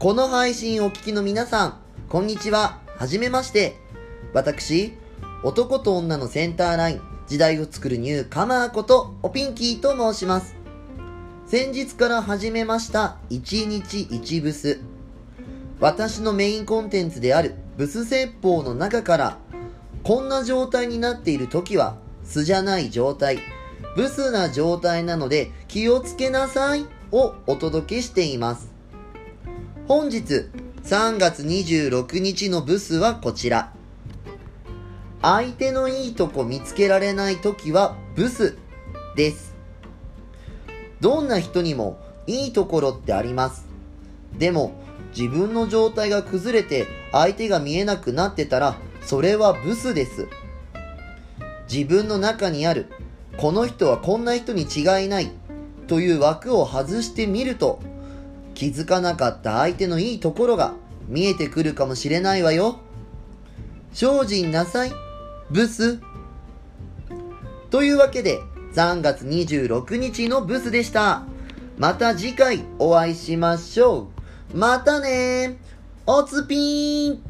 この配信をお聞きの皆さん、こんにちは。はじめまして。私、男と女のセンターライン、時代を作るニューカマーこと、おピンキーと申します。先日から始めました、1日1ブス。私のメインコンテンツであるブス説法の中から、こんな状態になっている時は、素じゃない状態、ブスな状態なので気をつけなさいをお届けしています。本日3月26日のブスはこちら。相手のいいとこ見つけられない時はブスです。どんな人にもいいところってあります。でも自分の状態が崩れて相手が見えなくなってたらそれはブスです。自分の中にあるこの人はこんな人に違いないという枠を外してみると気づかなかった相手のいいところが見えてくるかもしれないわよ。精進なさい、ブス。というわけで3月26日のブスでした。また次回お会いしましょう。またねおつぴーん